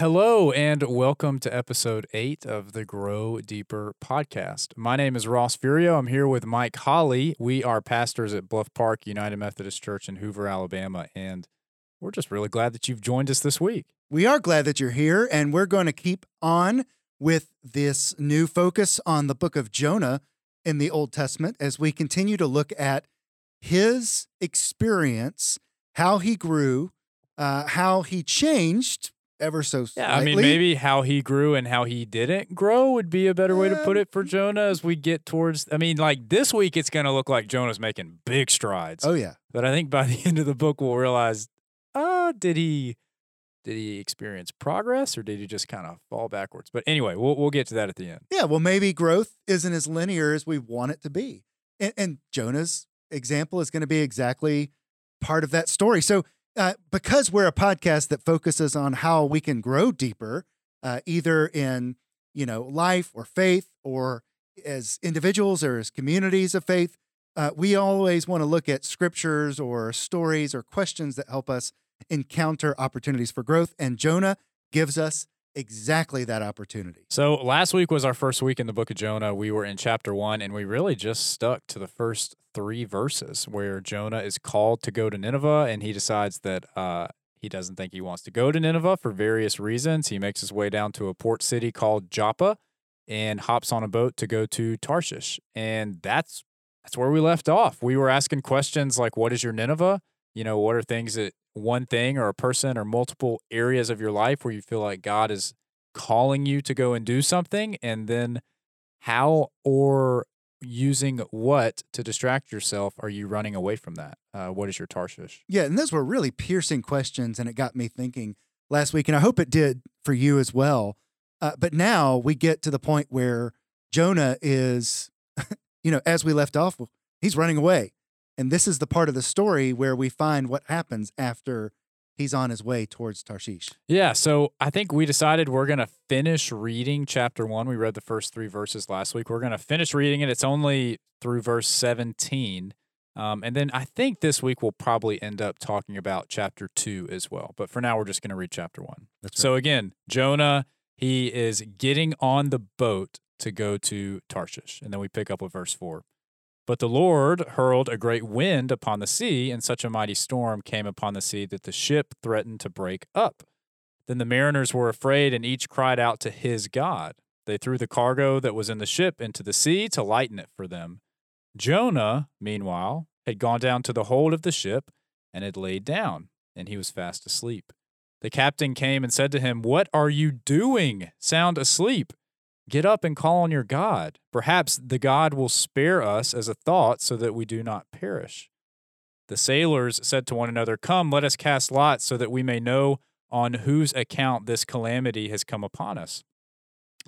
hello and welcome to episode eight of the Grow Deeper podcast. My name is Ross Furio. I'm here with Mike Holly. We are pastors at Bluff Park United Methodist Church in Hoover, Alabama, and we're just really glad that you've joined us this week. We are glad that you're here, and we're going to keep on with this new focus on the book of Jonah in the Old Testament as we continue to look at his experience, how he grew, uh, how he changed ever so slightly. Yeah, I mean, maybe how he grew and how he didn't grow would be a better way to put it for Jonah as we get towards. I mean, like this week, it's going to look like Jonah's making big strides. Oh yeah, but I think by the end of the book, we'll realize, uh, did he? Did he experience progress or did he just kind of fall backwards? But anyway, we'll we'll get to that at the end. Yeah, well, maybe growth isn't as linear as we want it to be, and, and Jonah's example is going to be exactly part of that story. So uh, because we're a podcast that focuses on how we can grow deeper, uh, either in you know life or faith, or as individuals or as communities of faith, uh, we always want to look at scriptures or stories or questions that help us encounter opportunities for growth. And Jonah gives us exactly that opportunity. So last week was our first week in the book of Jonah. We were in chapter one, and we really just stuck to the first three verses where Jonah is called to go to Nineveh, and he decides that uh, he doesn't think he wants to go to Nineveh for various reasons. He makes his way down to a port city called Joppa and hops on a boat to go to Tarshish. And that's that's where we left off. We were asking questions like, "What is your Nineveh?" You know, what are things that one thing or a person or multiple areas of your life where you feel like God is calling you to go and do something, and then how or using what to distract yourself are you running away from that? Uh, what is your Tarshish? Yeah, and those were really piercing questions, and it got me thinking last week, and I hope it did for you as well. Uh, but now we get to the point where Jonah is, you know, as we left off, he's running away. And this is the part of the story where we find what happens after he's on his way towards Tarshish. Yeah, so I think we decided we're going to finish reading chapter 1. We read the first 3 verses last week. We're going to finish reading it. It's only through verse 17. Um, and then I think this week we'll probably end up talking about chapter 2 as well. But for now we're just going to read chapter 1. Right. So again, Jonah, he is getting on the boat to go to Tarshish. And then we pick up with verse 4. But the Lord hurled a great wind upon the sea, and such a mighty storm came upon the sea that the ship threatened to break up. Then the mariners were afraid, and each cried out to his God. They threw the cargo that was in the ship into the sea to lighten it for them. Jonah, meanwhile, had gone down to the hold of the ship and had laid down, and he was fast asleep. The captain came and said to him, What are you doing? Sound asleep. Get up and call on your God. Perhaps the God will spare us as a thought so that we do not perish. The sailors said to one another, Come, let us cast lots so that we may know on whose account this calamity has come upon us.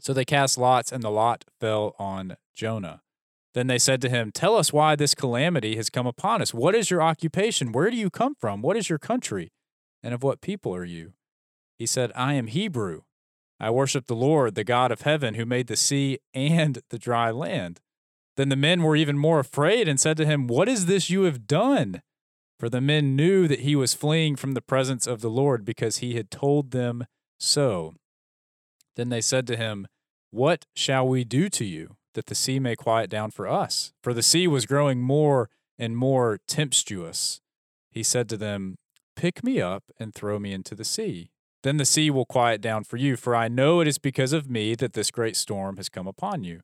So they cast lots, and the lot fell on Jonah. Then they said to him, Tell us why this calamity has come upon us. What is your occupation? Where do you come from? What is your country? And of what people are you? He said, I am Hebrew I worship the Lord, the God of heaven, who made the sea and the dry land. Then the men were even more afraid and said to him, What is this you have done? For the men knew that he was fleeing from the presence of the Lord because he had told them so. Then they said to him, What shall we do to you, that the sea may quiet down for us? For the sea was growing more and more tempestuous. He said to them, Pick me up and throw me into the sea then the sea will quiet down for you, for I know it is because of me that this great storm has come upon you.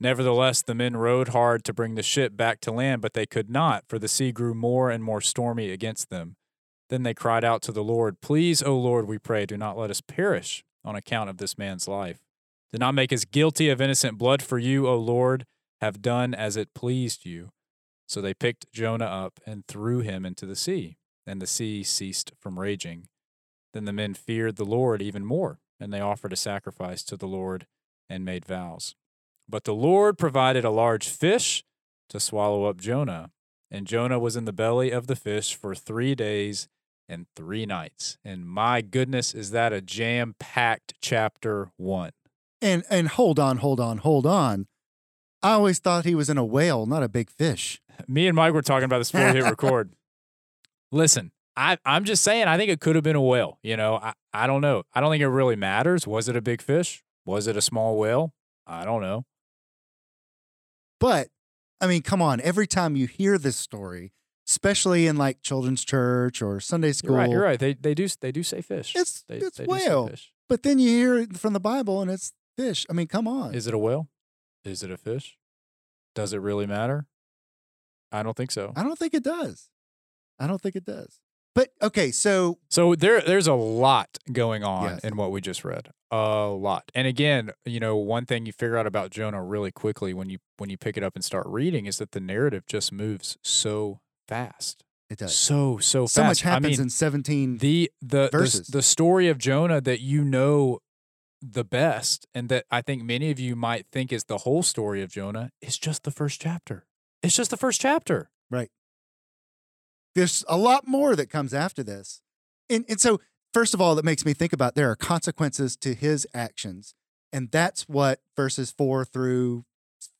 Nevertheless, the men rowed hard to bring the ship back to land, but they could not, for the sea grew more and more stormy against them. Then they cried out to the Lord, Please, O Lord, we pray, do not let us perish on account of this man's life. Do not make us guilty of innocent blood, for you, O Lord, have done as it pleased you. So they picked Jonah up and threw him into the sea, and the sea ceased from raging. Then the men feared the Lord even more, and they offered a sacrifice to the Lord and made vows. But the Lord provided a large fish to swallow up Jonah, and Jonah was in the belly of the fish for three days and three nights. And my goodness, is that a jam packed chapter one? And and hold on, hold on, hold on. I always thought he was in a whale, not a big fish. Me and Mike were talking about this before we hit record. Listen, I, I'm just saying, I think it could have been a whale. You know, I, I don't know. I don't think it really matters. Was it a big fish? Was it a small whale? I don't know. But I mean, come on, every time you hear this story, especially in like children's church or Sunday school, You're right. You're right. They they do they do say fish. It's they, it's they whale. fish. But then you hear it from the Bible and it's fish. I mean, come on. Is it a whale? Is it a fish? Does it really matter? I don't think so. I don't think it does. I don't think it does. But okay, so So there there's a lot going on Yes. in what we just read. A lot. And again, you know, one thing you figure out about Jonah really quickly when you when you pick it up and start reading is that the narrative just moves so fast. it does. So so fast. So much happens I mean, in 17 the the, the verses. the story of Jonah that you know the best and that I think many of you might think is the whole story of Jonah is just the first chapter. It's just the first chapter. There's a lot more that comes after this. And, and so, first of all, that makes me think about there are consequences to his actions. And that's what verses four through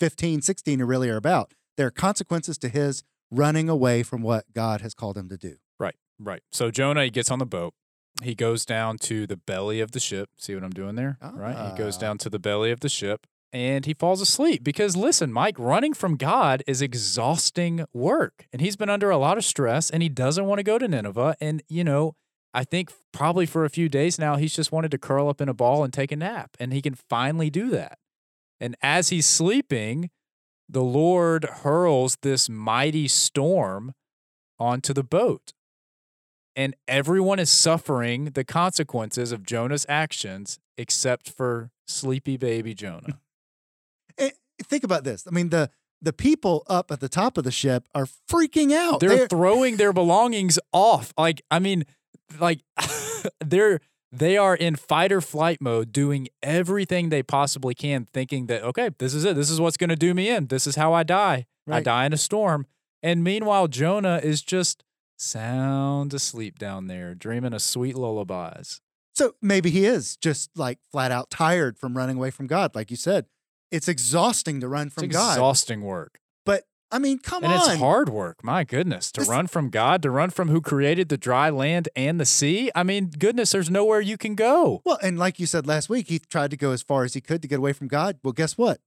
15, 16 are really are about. There are consequences to his running away from what God has called him to do. Right, right. So Jonah he gets on the boat. He goes down to the belly of the ship. See what I'm doing there? right. He goes Ah. down to the belly of the ship and he falls asleep because listen, Mike, running from God is exhausting work. And he's been under a lot of stress and he doesn't want to go to Nineveh and you know, I think probably for a few days now he's just wanted to curl up in a ball and take a nap and he can finally do that. And as he's sleeping, the Lord hurls this mighty storm onto the boat and everyone is suffering the consequences of Jonah's actions except for sleepy baby Jonah. And think about this. I mean, the the people up at the top of the ship are freaking out. They're They're- throwing their belongings off. Like I mean, like they're they are in fight or flight mode doing everything they possibly can thinking that okay, this is it. This is what's going to do me in. This is how I die. I die in a storm. And meanwhile Jonah is just sound asleep down there dreaming of sweet lullabies. So maybe he is just like flat out tired from running away from God. Like you said, it's exhausting to run from it's God. exhausting work. But I mean, come and on. And it's hard work. My goodness, to This- run from God, to run from who created the dry land and the sea. I mean, goodness, there's nowhere you can go. Well, and like you said last week, he tried to go as far as he could to get away from God. Well, guess what?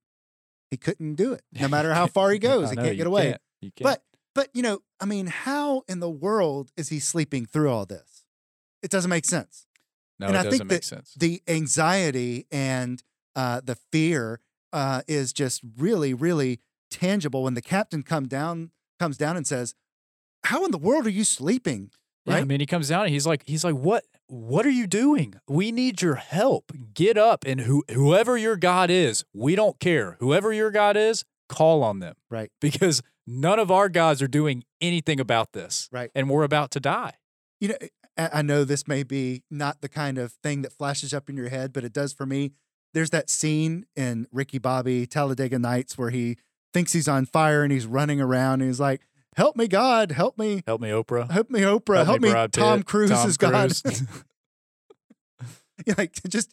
He couldn't do it. No matter how far he goes, he know, can't get away. can't. Can't. But but you know, I mean, how in the world is he sleeping through all this? It doesn't make sense. no, and it I doesn't think make that sense. The anxiety and uh, the fear uh, is just really, really tangible when the captain come down comes down and says, "How in the world are you sleeping?" Yeah, I right? mean, he comes down and he's like, he's like, what? What are you doing? We need your help. Get up and who, whoever your God is, we don't care. Whoever your God is, call on them Right, because none of our gods are doing anything about this, right. and we're about to die. You know, I know this may be not the kind of thing that flashes up in your head, but it does for me. There's that scene in Ricky Bobby Talladega Nights where he thinks he's on fire and he's running around and he's like, "Help me, God! Help me! Help me, Oprah. Help me, Oprah! Help, me, Brad Tom Pitt, Cruise Tom is God!" Cruise. You're like just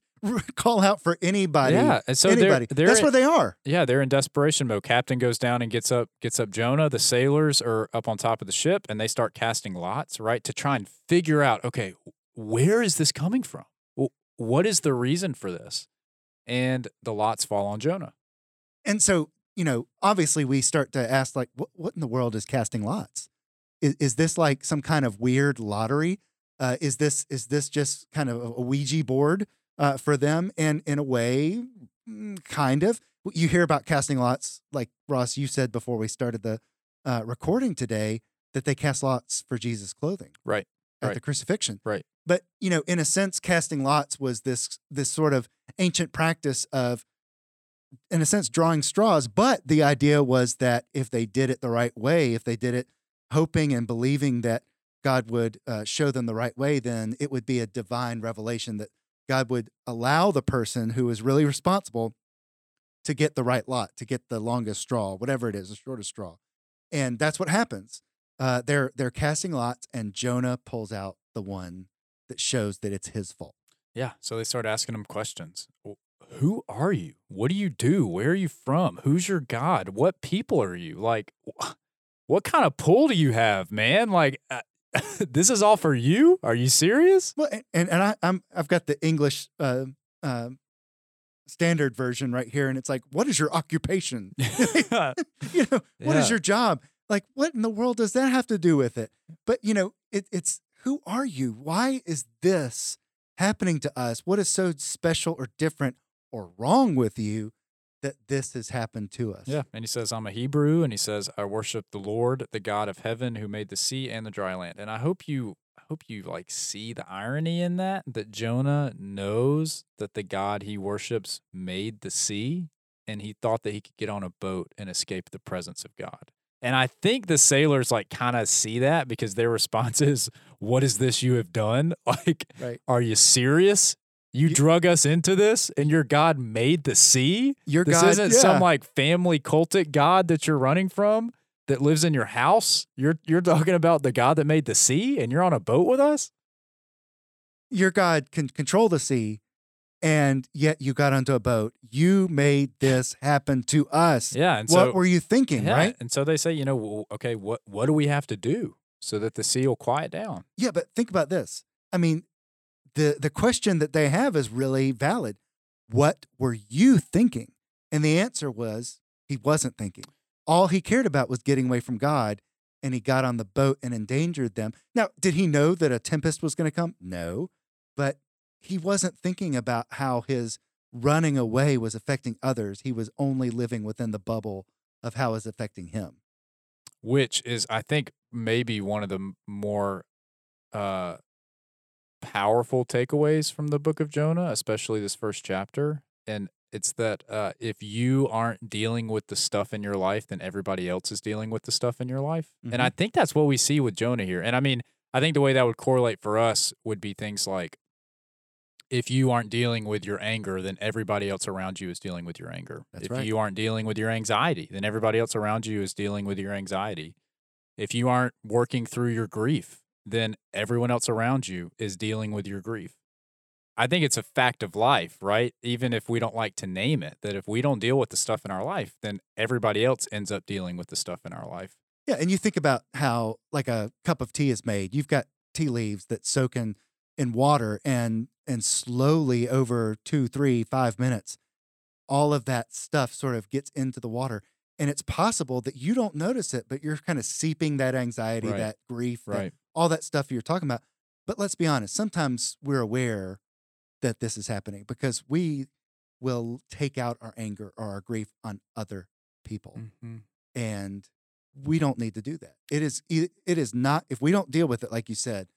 call out for anybody. yeah, and so they're- they're That's in- where they are. Yeah, they're in desperation mode. Captain goes down and gets up gets up Jonah. The sailors are up on top of the ship and they start casting lots, right, to try and figure out, okay, where is this coming from? What is the reason for this? And the lots fall on Jonah. And so, you know, obviously we start to ask like, what, what in the world is casting lots? Is, is this like some kind of weird lottery? Uh, is this is this just kind of a Ouija board uh, for them? And in a way, mm, kind of. You hear about casting lots, like Ross, you said before we started the uh, recording today, that they cast lots for Jesus' clothing Right. at Right. the crucifixion. Right. But you know, in a sense, casting lots was this this sort of ancient practice of, in a sense, drawing straws. But the idea was that if they did it the right way, if they did it hoping and believing that God would uh, show them the right way, then it would be a divine revelation that God would allow the person who is really responsible to get the right lot, to get the longest straw, whatever it is, the shortest straw. And that's what happens. Uh, they're they're casting lots, and Jonah pulls out the one that shows that it's his fault. Yeah. So they start asking him questions. Who are you? What do you do? Where are you from? Who's your God? What people are you? Like, what kind of pull do you have, man? Like, uh, this is all for you? Are you serious? Well, and and, I, I'm I've got the English uh, uh, standard version right here, and it's like, what is your occupation? you know, what is Yeah. your job? Like, what in the world does that have to do with it? But you know, it, it's who are you? Why is this happening to us? What is so special or different or wrong with you that this has happened to us? Yeah. And he says, I'm a Hebrew. And he says, I worship the Lord, the God of heaven who made the sea and the dry land. And I hope you. I hope you like see the irony in that that Jonah knows that the God he worships made the sea and he thought that he could get on a boat and escape the presence of God. And I think the sailors like kind of see that because their response is, "What is this you have done? Like Right. are you serious? You You- drug us into this and your God made the sea? Your This God, isn't yeah. some like family cultic God that you're running from that lives in your house. You're you're talking about the God that made the sea and you're on a boat with us? your God can control the sea, and yet you got onto a boat. You made this happen to us. Yeah, and what so were you thinking, yeah, right? And so they say, you know, well, okay, what what do we have to do so that the sea will quiet down? Yeah, but think about this. I mean, the the question that they have is really valid. What were you thinking? And the answer was he wasn't thinking. All he cared about was getting away from God, and he got on the boat and endangered them. Now, did he know that a tempest was going to come? No, but he wasn't thinking about how his running away was affecting others. He was only living within the bubble of how it's affecting him. which is I think maybe one of the more uh powerful takeaways from the book of Jonah, especially this first chapter. And it's that uh, if you aren't dealing with the stuff in your life, then everybody else is dealing with the stuff in your life. And I think that's what we see with Jonah here. And I mean, I think the way that would correlate for us would be things like if you aren't dealing with your anger, then everybody else around you is dealing with your anger. That's if right. you aren't dealing with your anxiety, then everybody else around you is dealing with your anxiety. If you aren't working through your grief, then everyone else around you is dealing with your grief. I think it's a fact of life, right? Even if we don't like to name it, that if we don't deal with the stuff in our life, then everybody else ends up dealing with the stuff in our life. Yeah, and you think about how like a cup of tea is made. You've got tea leaves that soak in in water and and slowly over two, three, five minutes, all of that stuff sort of gets into the water. And it's possible that you don't notice it, but you're kind of seeping that anxiety, Right. that grief, that- all that stuff you're talking about. But let's be honest, sometimes we're aware that this is happening because we will take out our anger or our grief on other people Mm-hmm. and we don't need to do that. It is it is not if we don't deal with it like you said,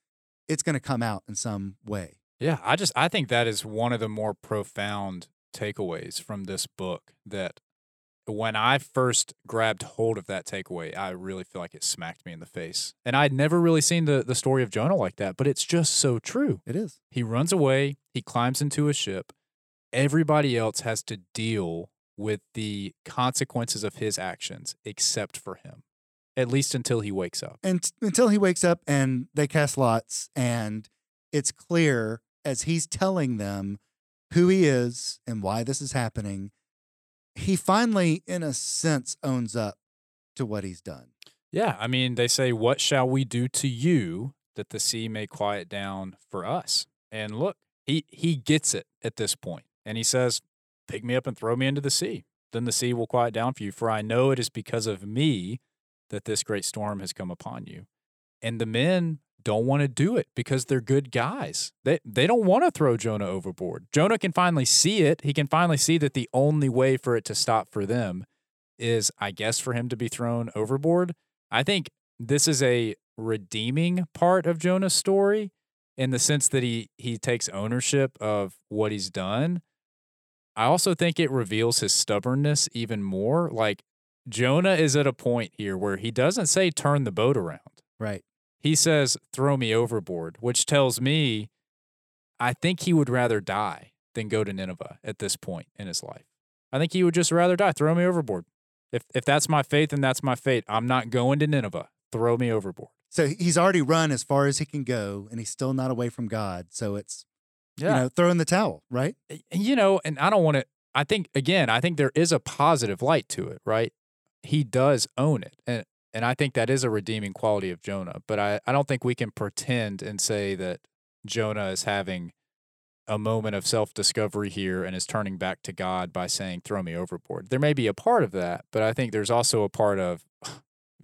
it's going to come out in some way. Yeah, I just I think that is one of the more profound takeaways from this book that when I first grabbed hold of that takeaway, I really feel like it smacked me in the face. And I'd never really seen the the story of Jonah like that, but it's just so true. It is. He runs away, he climbs into a ship. Everybody else has to deal with the consequences of his actions except for him. At least until he wakes up. And t- until he wakes up and they cast lots and it's clear as he's telling them who he is and why this is happening, he finally in a sense owns up to what he's done. Yeah, I mean, they say, "What shall we do to you that the sea may quiet down for us?" And look, he he gets it at this point, and he says, "Pick me up and throw me into the sea. Then the sea will quiet down for you, for I know it is because of me that this great storm has come upon you." And the men don't want to do it because they're good guys. They they don't want to throw Jonah overboard. Jonah can finally see it. He can finally see that the only way for it to stop for them is, I guess, for him to be thrown overboard. I think this is a redeeming part of Jonah's story in the sense that he he takes ownership of what he's done. I also think it reveals his stubbornness even more. Like Jonah is at a point here where he doesn't say turn the boat around. Right. He says throw me overboard, which tells me I think he would rather die than go to Nineveh at this point in his life. I think he would just rather die. Throw me overboard. If if that's my faith, then that's my fate. I'm not going to Nineveh. Throw me overboard. So he's already run as far as he can go and he's still not away from God. So it's you know, throw in the towel, right? you know, and I don't want to. I think again, I think there is a positive light to it, right? He does own it, and and I think that is a redeeming quality of Jonah. But I, I don't think we can pretend and say that Jonah is having a moment of self discovery here and is turning back to God by saying, throw me overboard. There may be a part of that, but I think there's also a part of,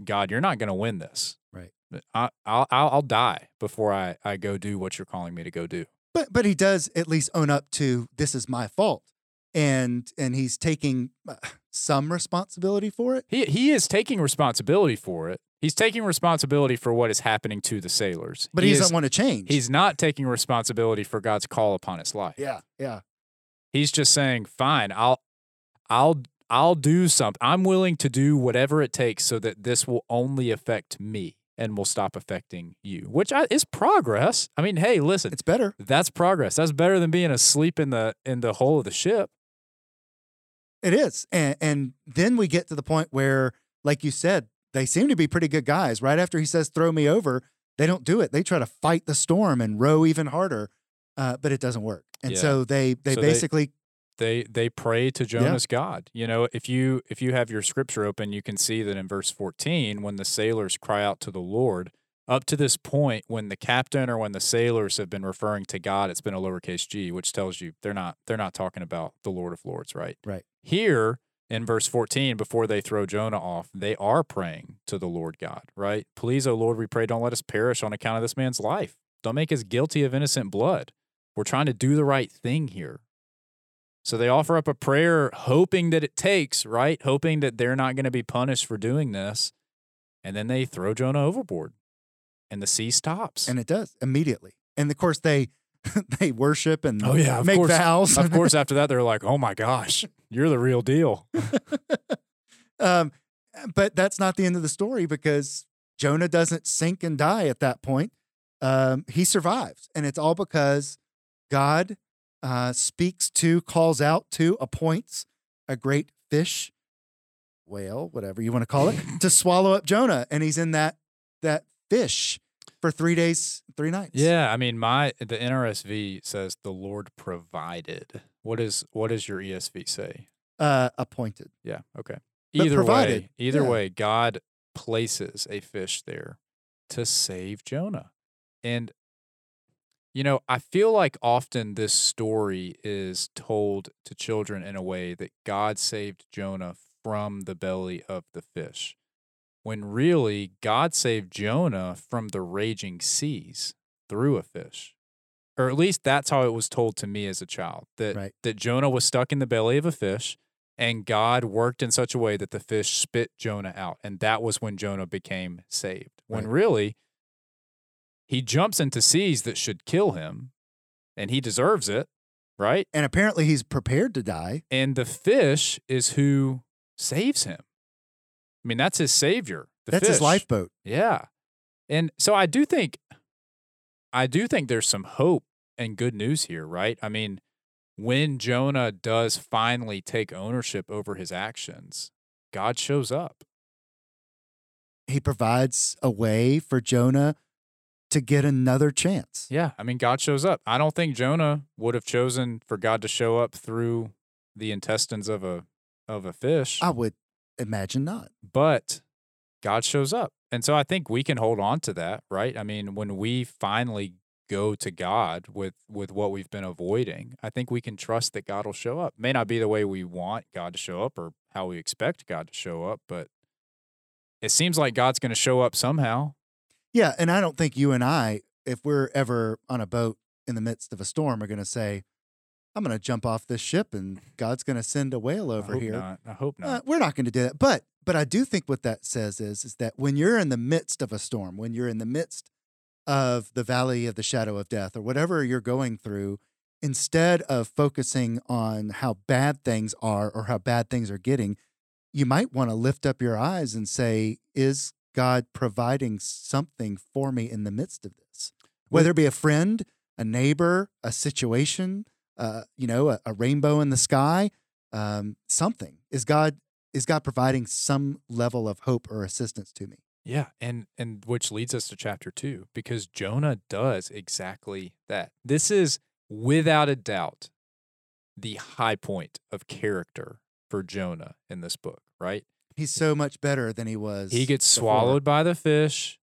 God, you're not going to win this. Right. I, I'll, I'll, I'll die before I, I go do what you're calling me to go do. But but he does at least own up to this is my fault, and and he's taking uh, some responsibility for it. He, he is taking responsibility for it. He's taking responsibility for what is happening to the sailors. But he, is- doesn't want to change. He's not taking responsibility for God's call upon his life. yeah yeah He's just saying, "Fine, I'll I'll I'll do something. I'm willing to do whatever it takes so that this will only affect me and will stop affecting you." Which I, is progress. I mean, hey, listen, it's better. that's progress. That's better than being asleep in the in the hull of the ship. It is, and and then we get to the point where, like you said, they seem to be pretty good guys. Right after he says "throw me over," they don't do it. They try to fight the storm and row even harder, uh, but it doesn't work. And Yeah. so they they So they- basically They they pray to Jonah's God. You know, if you if you have your scripture open, you can see that in verse 14 when the sailors cry out to the Lord, up to this point when the captain or when the sailors have been referring to God, it's been a lowercase g, which tells you they're not they're not talking about the Lord of Lords, right? Right. Here in verse 14 before they throw Jonah off, they are praying to the Lord God, right? Please, O Lord, we pray don't let us perish on account of this man's life. Don't make us guilty of innocent blood. We're trying to do the right thing here. So they offer up a prayer, hoping that it takes, right? Hoping that they're not going to be punished for doing this. And then they throw Jonah overboard and the sea stops. and it does immediately. And of course they they worship and Oh, yeah, make course. vows. of course, after that, they're like, oh my gosh, you're the real deal. um, but that's not the end of the story because Jonah doesn't sink and die at that point. Um, he survives, and it's all because God uh, speaks to, calls out to, appoints a great fish, whale, whatever you want to call it, to swallow up Jonah, and he's in that that fish for three days, three nights. Yeah, I mean, my the NRSV says the Lord provided. What is what does your ESV say? uh, appointed. Yeah, okay. But Either provided, way, either yeah. way, God places a fish there to save Jonah. And you know, I feel like often this story is told to children in a way that God saved Jonah from the belly of the fish. When really God saved Jonah from the raging seas through a fish. Or at least that's how it was told to me as a child. That Right. that Jonah was stuck in the belly of a fish and God worked in such a way that the fish spit Jonah out. And that was when Jonah became saved. When Right. really, he jumps into seas that should kill him and he deserves it, right? And apparently he's prepared to die. And the fish is who saves him. I mean, that's his savior. That's his lifeboat. Yeah. And so I do think I do think there's some hope and good news here, right? I mean, when Jonah does finally take ownership over his actions, God shows up. He provides a way for Jonah to get another chance. Yeah, I mean God shows up. I don't think Jonah would have chosen for God to show up through the intestines of a of a fish. I would imagine not. but God shows up. And so I think we can hold on to that, right? I mean, when we finally go to God with with what we've been avoiding, I think we can trust that God will show up. May not be the way we want God to show up or how we expect God to show up, but it seems like God's going to show up somehow. Yeah, and I don't think you and I, if we're ever on a boat in the midst of a storm, are going to say, "I'm going to jump off this ship and God's going to send a whale over hope here." not. I hope Uh, not. we're not going to do that. But but I do think what that says is is that when you're in the midst of a storm, when you're in the midst of the valley of the shadow of death or whatever you're going through, instead of focusing on how bad things are or how bad things are getting, you might want to lift up your eyes and say, is God providing something for me in the midst of this? Whether it be a friend, a neighbor, a situation, uh, you know, a, a rainbow in the sky, um, something. Is God is God providing some level of hope or assistance to me? Yeah, and and which leads us to chapter 2 because Jonah does exactly that. This is without a doubt the high point of character for Jonah in this book, right? He's so much better than he was. He gets before. swallowed by the fish.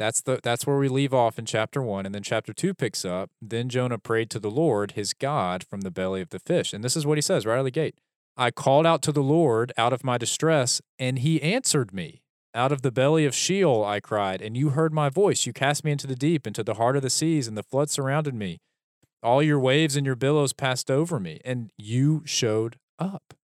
That's the that's where we leave off in chapter 1 and then chapter 2 picks up. Then Jonah prayed to the Lord, his God, from the belly of the fish. And this is what he says right out of the gate. I called out to the Lord out of my distress, and he answered me. Out of the belly of Sheol I cried, and you heard my voice. You cast me into the deep, into the heart of the seas, and the flood surrounded me. All your waves and your billows passed over me, and you showed up.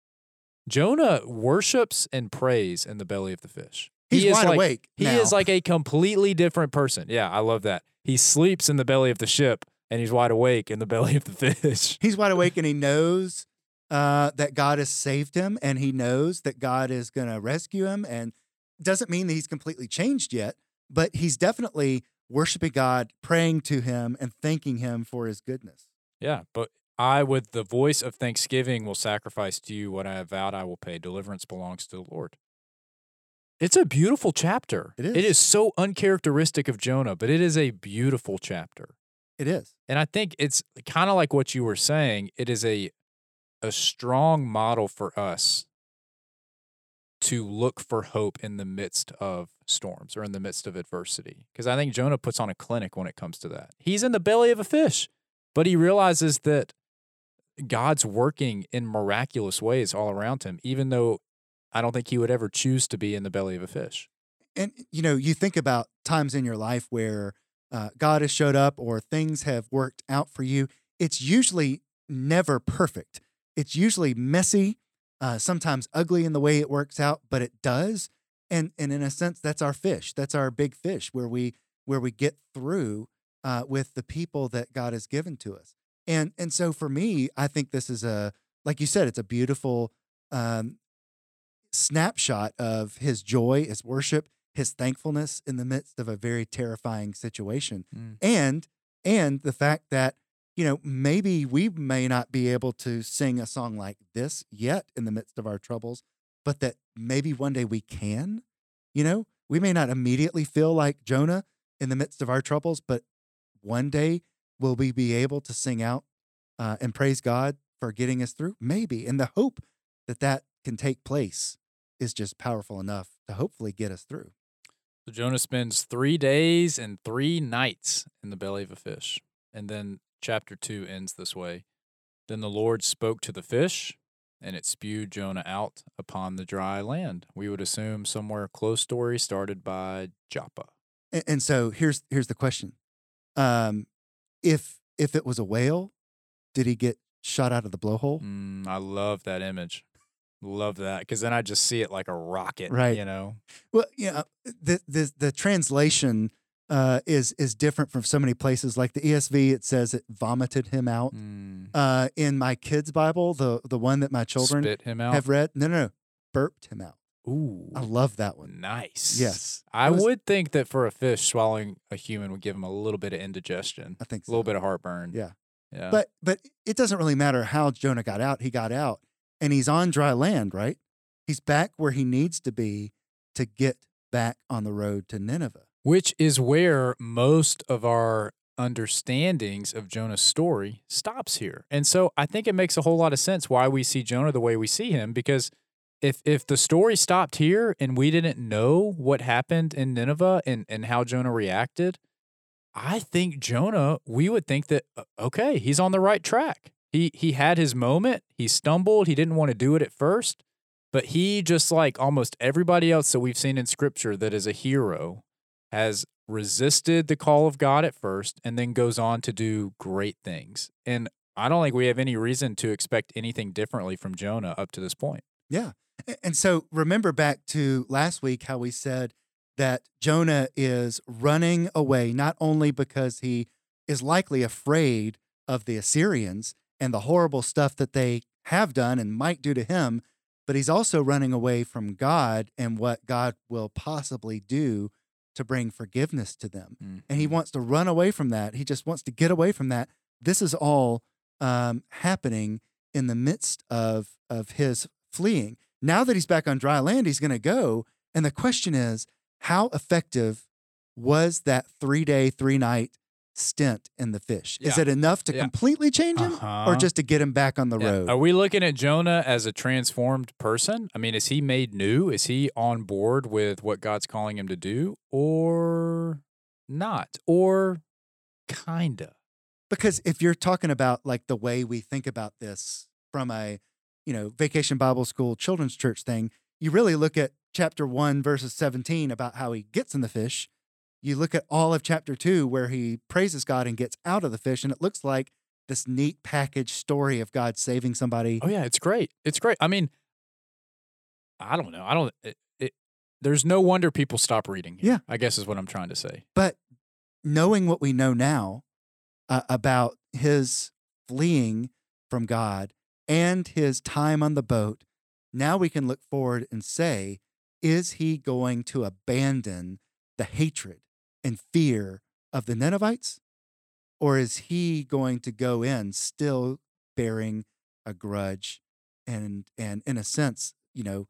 Jonah worships and prays in the belly of the fish. He's he is wide like, awake. He now. is like a completely different person. Yeah, I love that. He sleeps in the belly of the ship and he's wide awake in the belly of the fish. he's wide awake and he knows uh, that God has saved him and he knows that God is going to rescue him. And doesn't mean that he's completely changed yet, but he's definitely worshiping God, praying to him, and thanking him for his goodness. Yeah, but I, with the voice of thanksgiving, will sacrifice to you what I have vowed I will pay. Deliverance belongs to the Lord. It's a beautiful chapter. It is. It is so uncharacteristic of Jonah, but it is a beautiful chapter. It is. And I think it's kind of like what you were saying. It is a a strong model for us to look for hope in the midst of storms or in the midst of adversity. Because I think Jonah puts on a clinic when it comes to that. He's in the belly of a fish, but he realizes that God's working in miraculous ways all around him, even though I don't think he would ever choose to be in the belly of a fish. And, you know, you think about times in your life where uh, God has showed up or things have worked out for you. It's usually never perfect. It's usually messy, uh, sometimes ugly in the way it works out, but it does. And and in a sense, that's our fish. That's our big fish where we where we get through uh, with the people that God has given to us. And and so for me, I think this is a like you said, it's a beautiful um, snapshot of His joy, His worship, His thankfulness in the midst of a very terrifying situation, Mm. and and the fact that you know maybe we may not be able to sing a song like this yet in the midst of our troubles, but that maybe one day we can. You know, we may not immediately feel like Jonah in the midst of our troubles, but one day will we be able to sing out uh, and praise God for getting us through? Maybe. And the hope that that can take place is just powerful enough to hopefully get us through. So Jonah spends three days and three nights in the belly of a fish. And then chapter two ends this way. Then the Lord spoke to the fish, and it spewed Jonah out upon the dry land. We would assume somewhere close story started by Joppa. And, and so here's here's the question: um, if if it was a whale, did he get shot out of the blowhole? Mm, I love that image. Love that because then I just see it like a rocket, Right. You know, Well, yeah, the the the translation uh, is is different from so many places. Like the ESV, it says it vomited him out. Mm, Uh, in my kids' Bible, the the one that my children spit him out. have read, no, no, no, burped him out. Ooh, I love that one. nice. Yes, I was- would think that for a fish, swallowing a human would give him a little bit of indigestion, I think a little bit of heartburn. Yeah. yeah. But but it doesn't really matter how Jonah got out. He got out, and he's on dry land, right? He's back where he needs to be to get back on the road to Nineveh. which is where most of our understandings of Jonah's story stops here. And so I think it makes a whole lot of sense why we see Jonah the way we see him because if if the story stopped here and we didn't know what happened in Nineveh and and how Jonah reacted, I think Jonah we would think that okay, he's on the right track. He he had his moment, he stumbled, he didn't want to do it at first, but he just like almost everybody else that we've seen in scripture that is a hero has resisted the call of God at first and then goes on to do great things. And I don't think we have any reason to expect anything differently from Jonah up to this point. Yeah. And so remember back to last week how we said that Jonah is running away not only because he is likely afraid of the Assyrians and the horrible stuff that they have done and might do to him, but he's also running away from God and what God will possibly do to bring forgiveness to them. And Mm-hmm. he wants to run away from that. He just wants to get away from that. This is all um, happening in the midst of of his fleeing. Now that he's back on dry land, he's going to go. And the question is, how effective was that three day, three night stint in the fish? Is it enough to Yeah. completely change him, or Uh-huh. just to get him back on the Yeah. road? Are we looking at Jonah as a transformed person? I mean, is he made new? Is he on board with what God's calling him to do or not? Or kinda? because if you're talking about like the way we think about this from a you know vacation bible school children's church thing you really look at chapter 1 verses 17 about how he gets in the fish you look at all of chapter 2 where he praises god and gets out of the fish and it looks like this neat package story of god saving somebody Oh yeah, it's great. It's great. I mean, I don't know. I don't. It, it, there's no wonder people stop reading. here, Yeah. I guess is what I'm trying to say. but knowing what we know now uh, about his fleeing from God and his time on the boat, now we can look forward and say, is he going to abandon the hatred and fear of the Ninevites? Or is he going to go in still bearing a grudge and and in a sense, you know,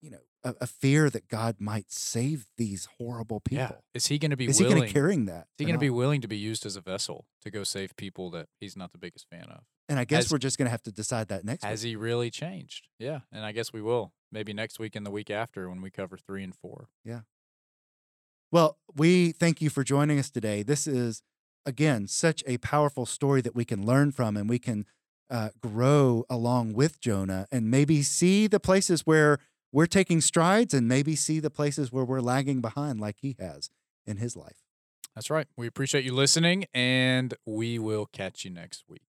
you know, a, a fear that God might save these horrible people? Yeah. Is he going to be Is he going to carrying that? is he going to be willing to be used as a vessel to go save people that he's not the biggest fan of? And I guess has- we're just going to have to decide that next Has week. he really changed? Yeah, and I guess we will. Maybe next week and the week after when we cover three and four. Well, we thank you for joining us today. This is again such a powerful story that we can learn from, and we can uh, grow along with Jonah, and maybe see the places where we're taking strides, and maybe see the places where we're lagging behind, like he has in his life. That's right. We appreciate you listening, and we will catch you next week.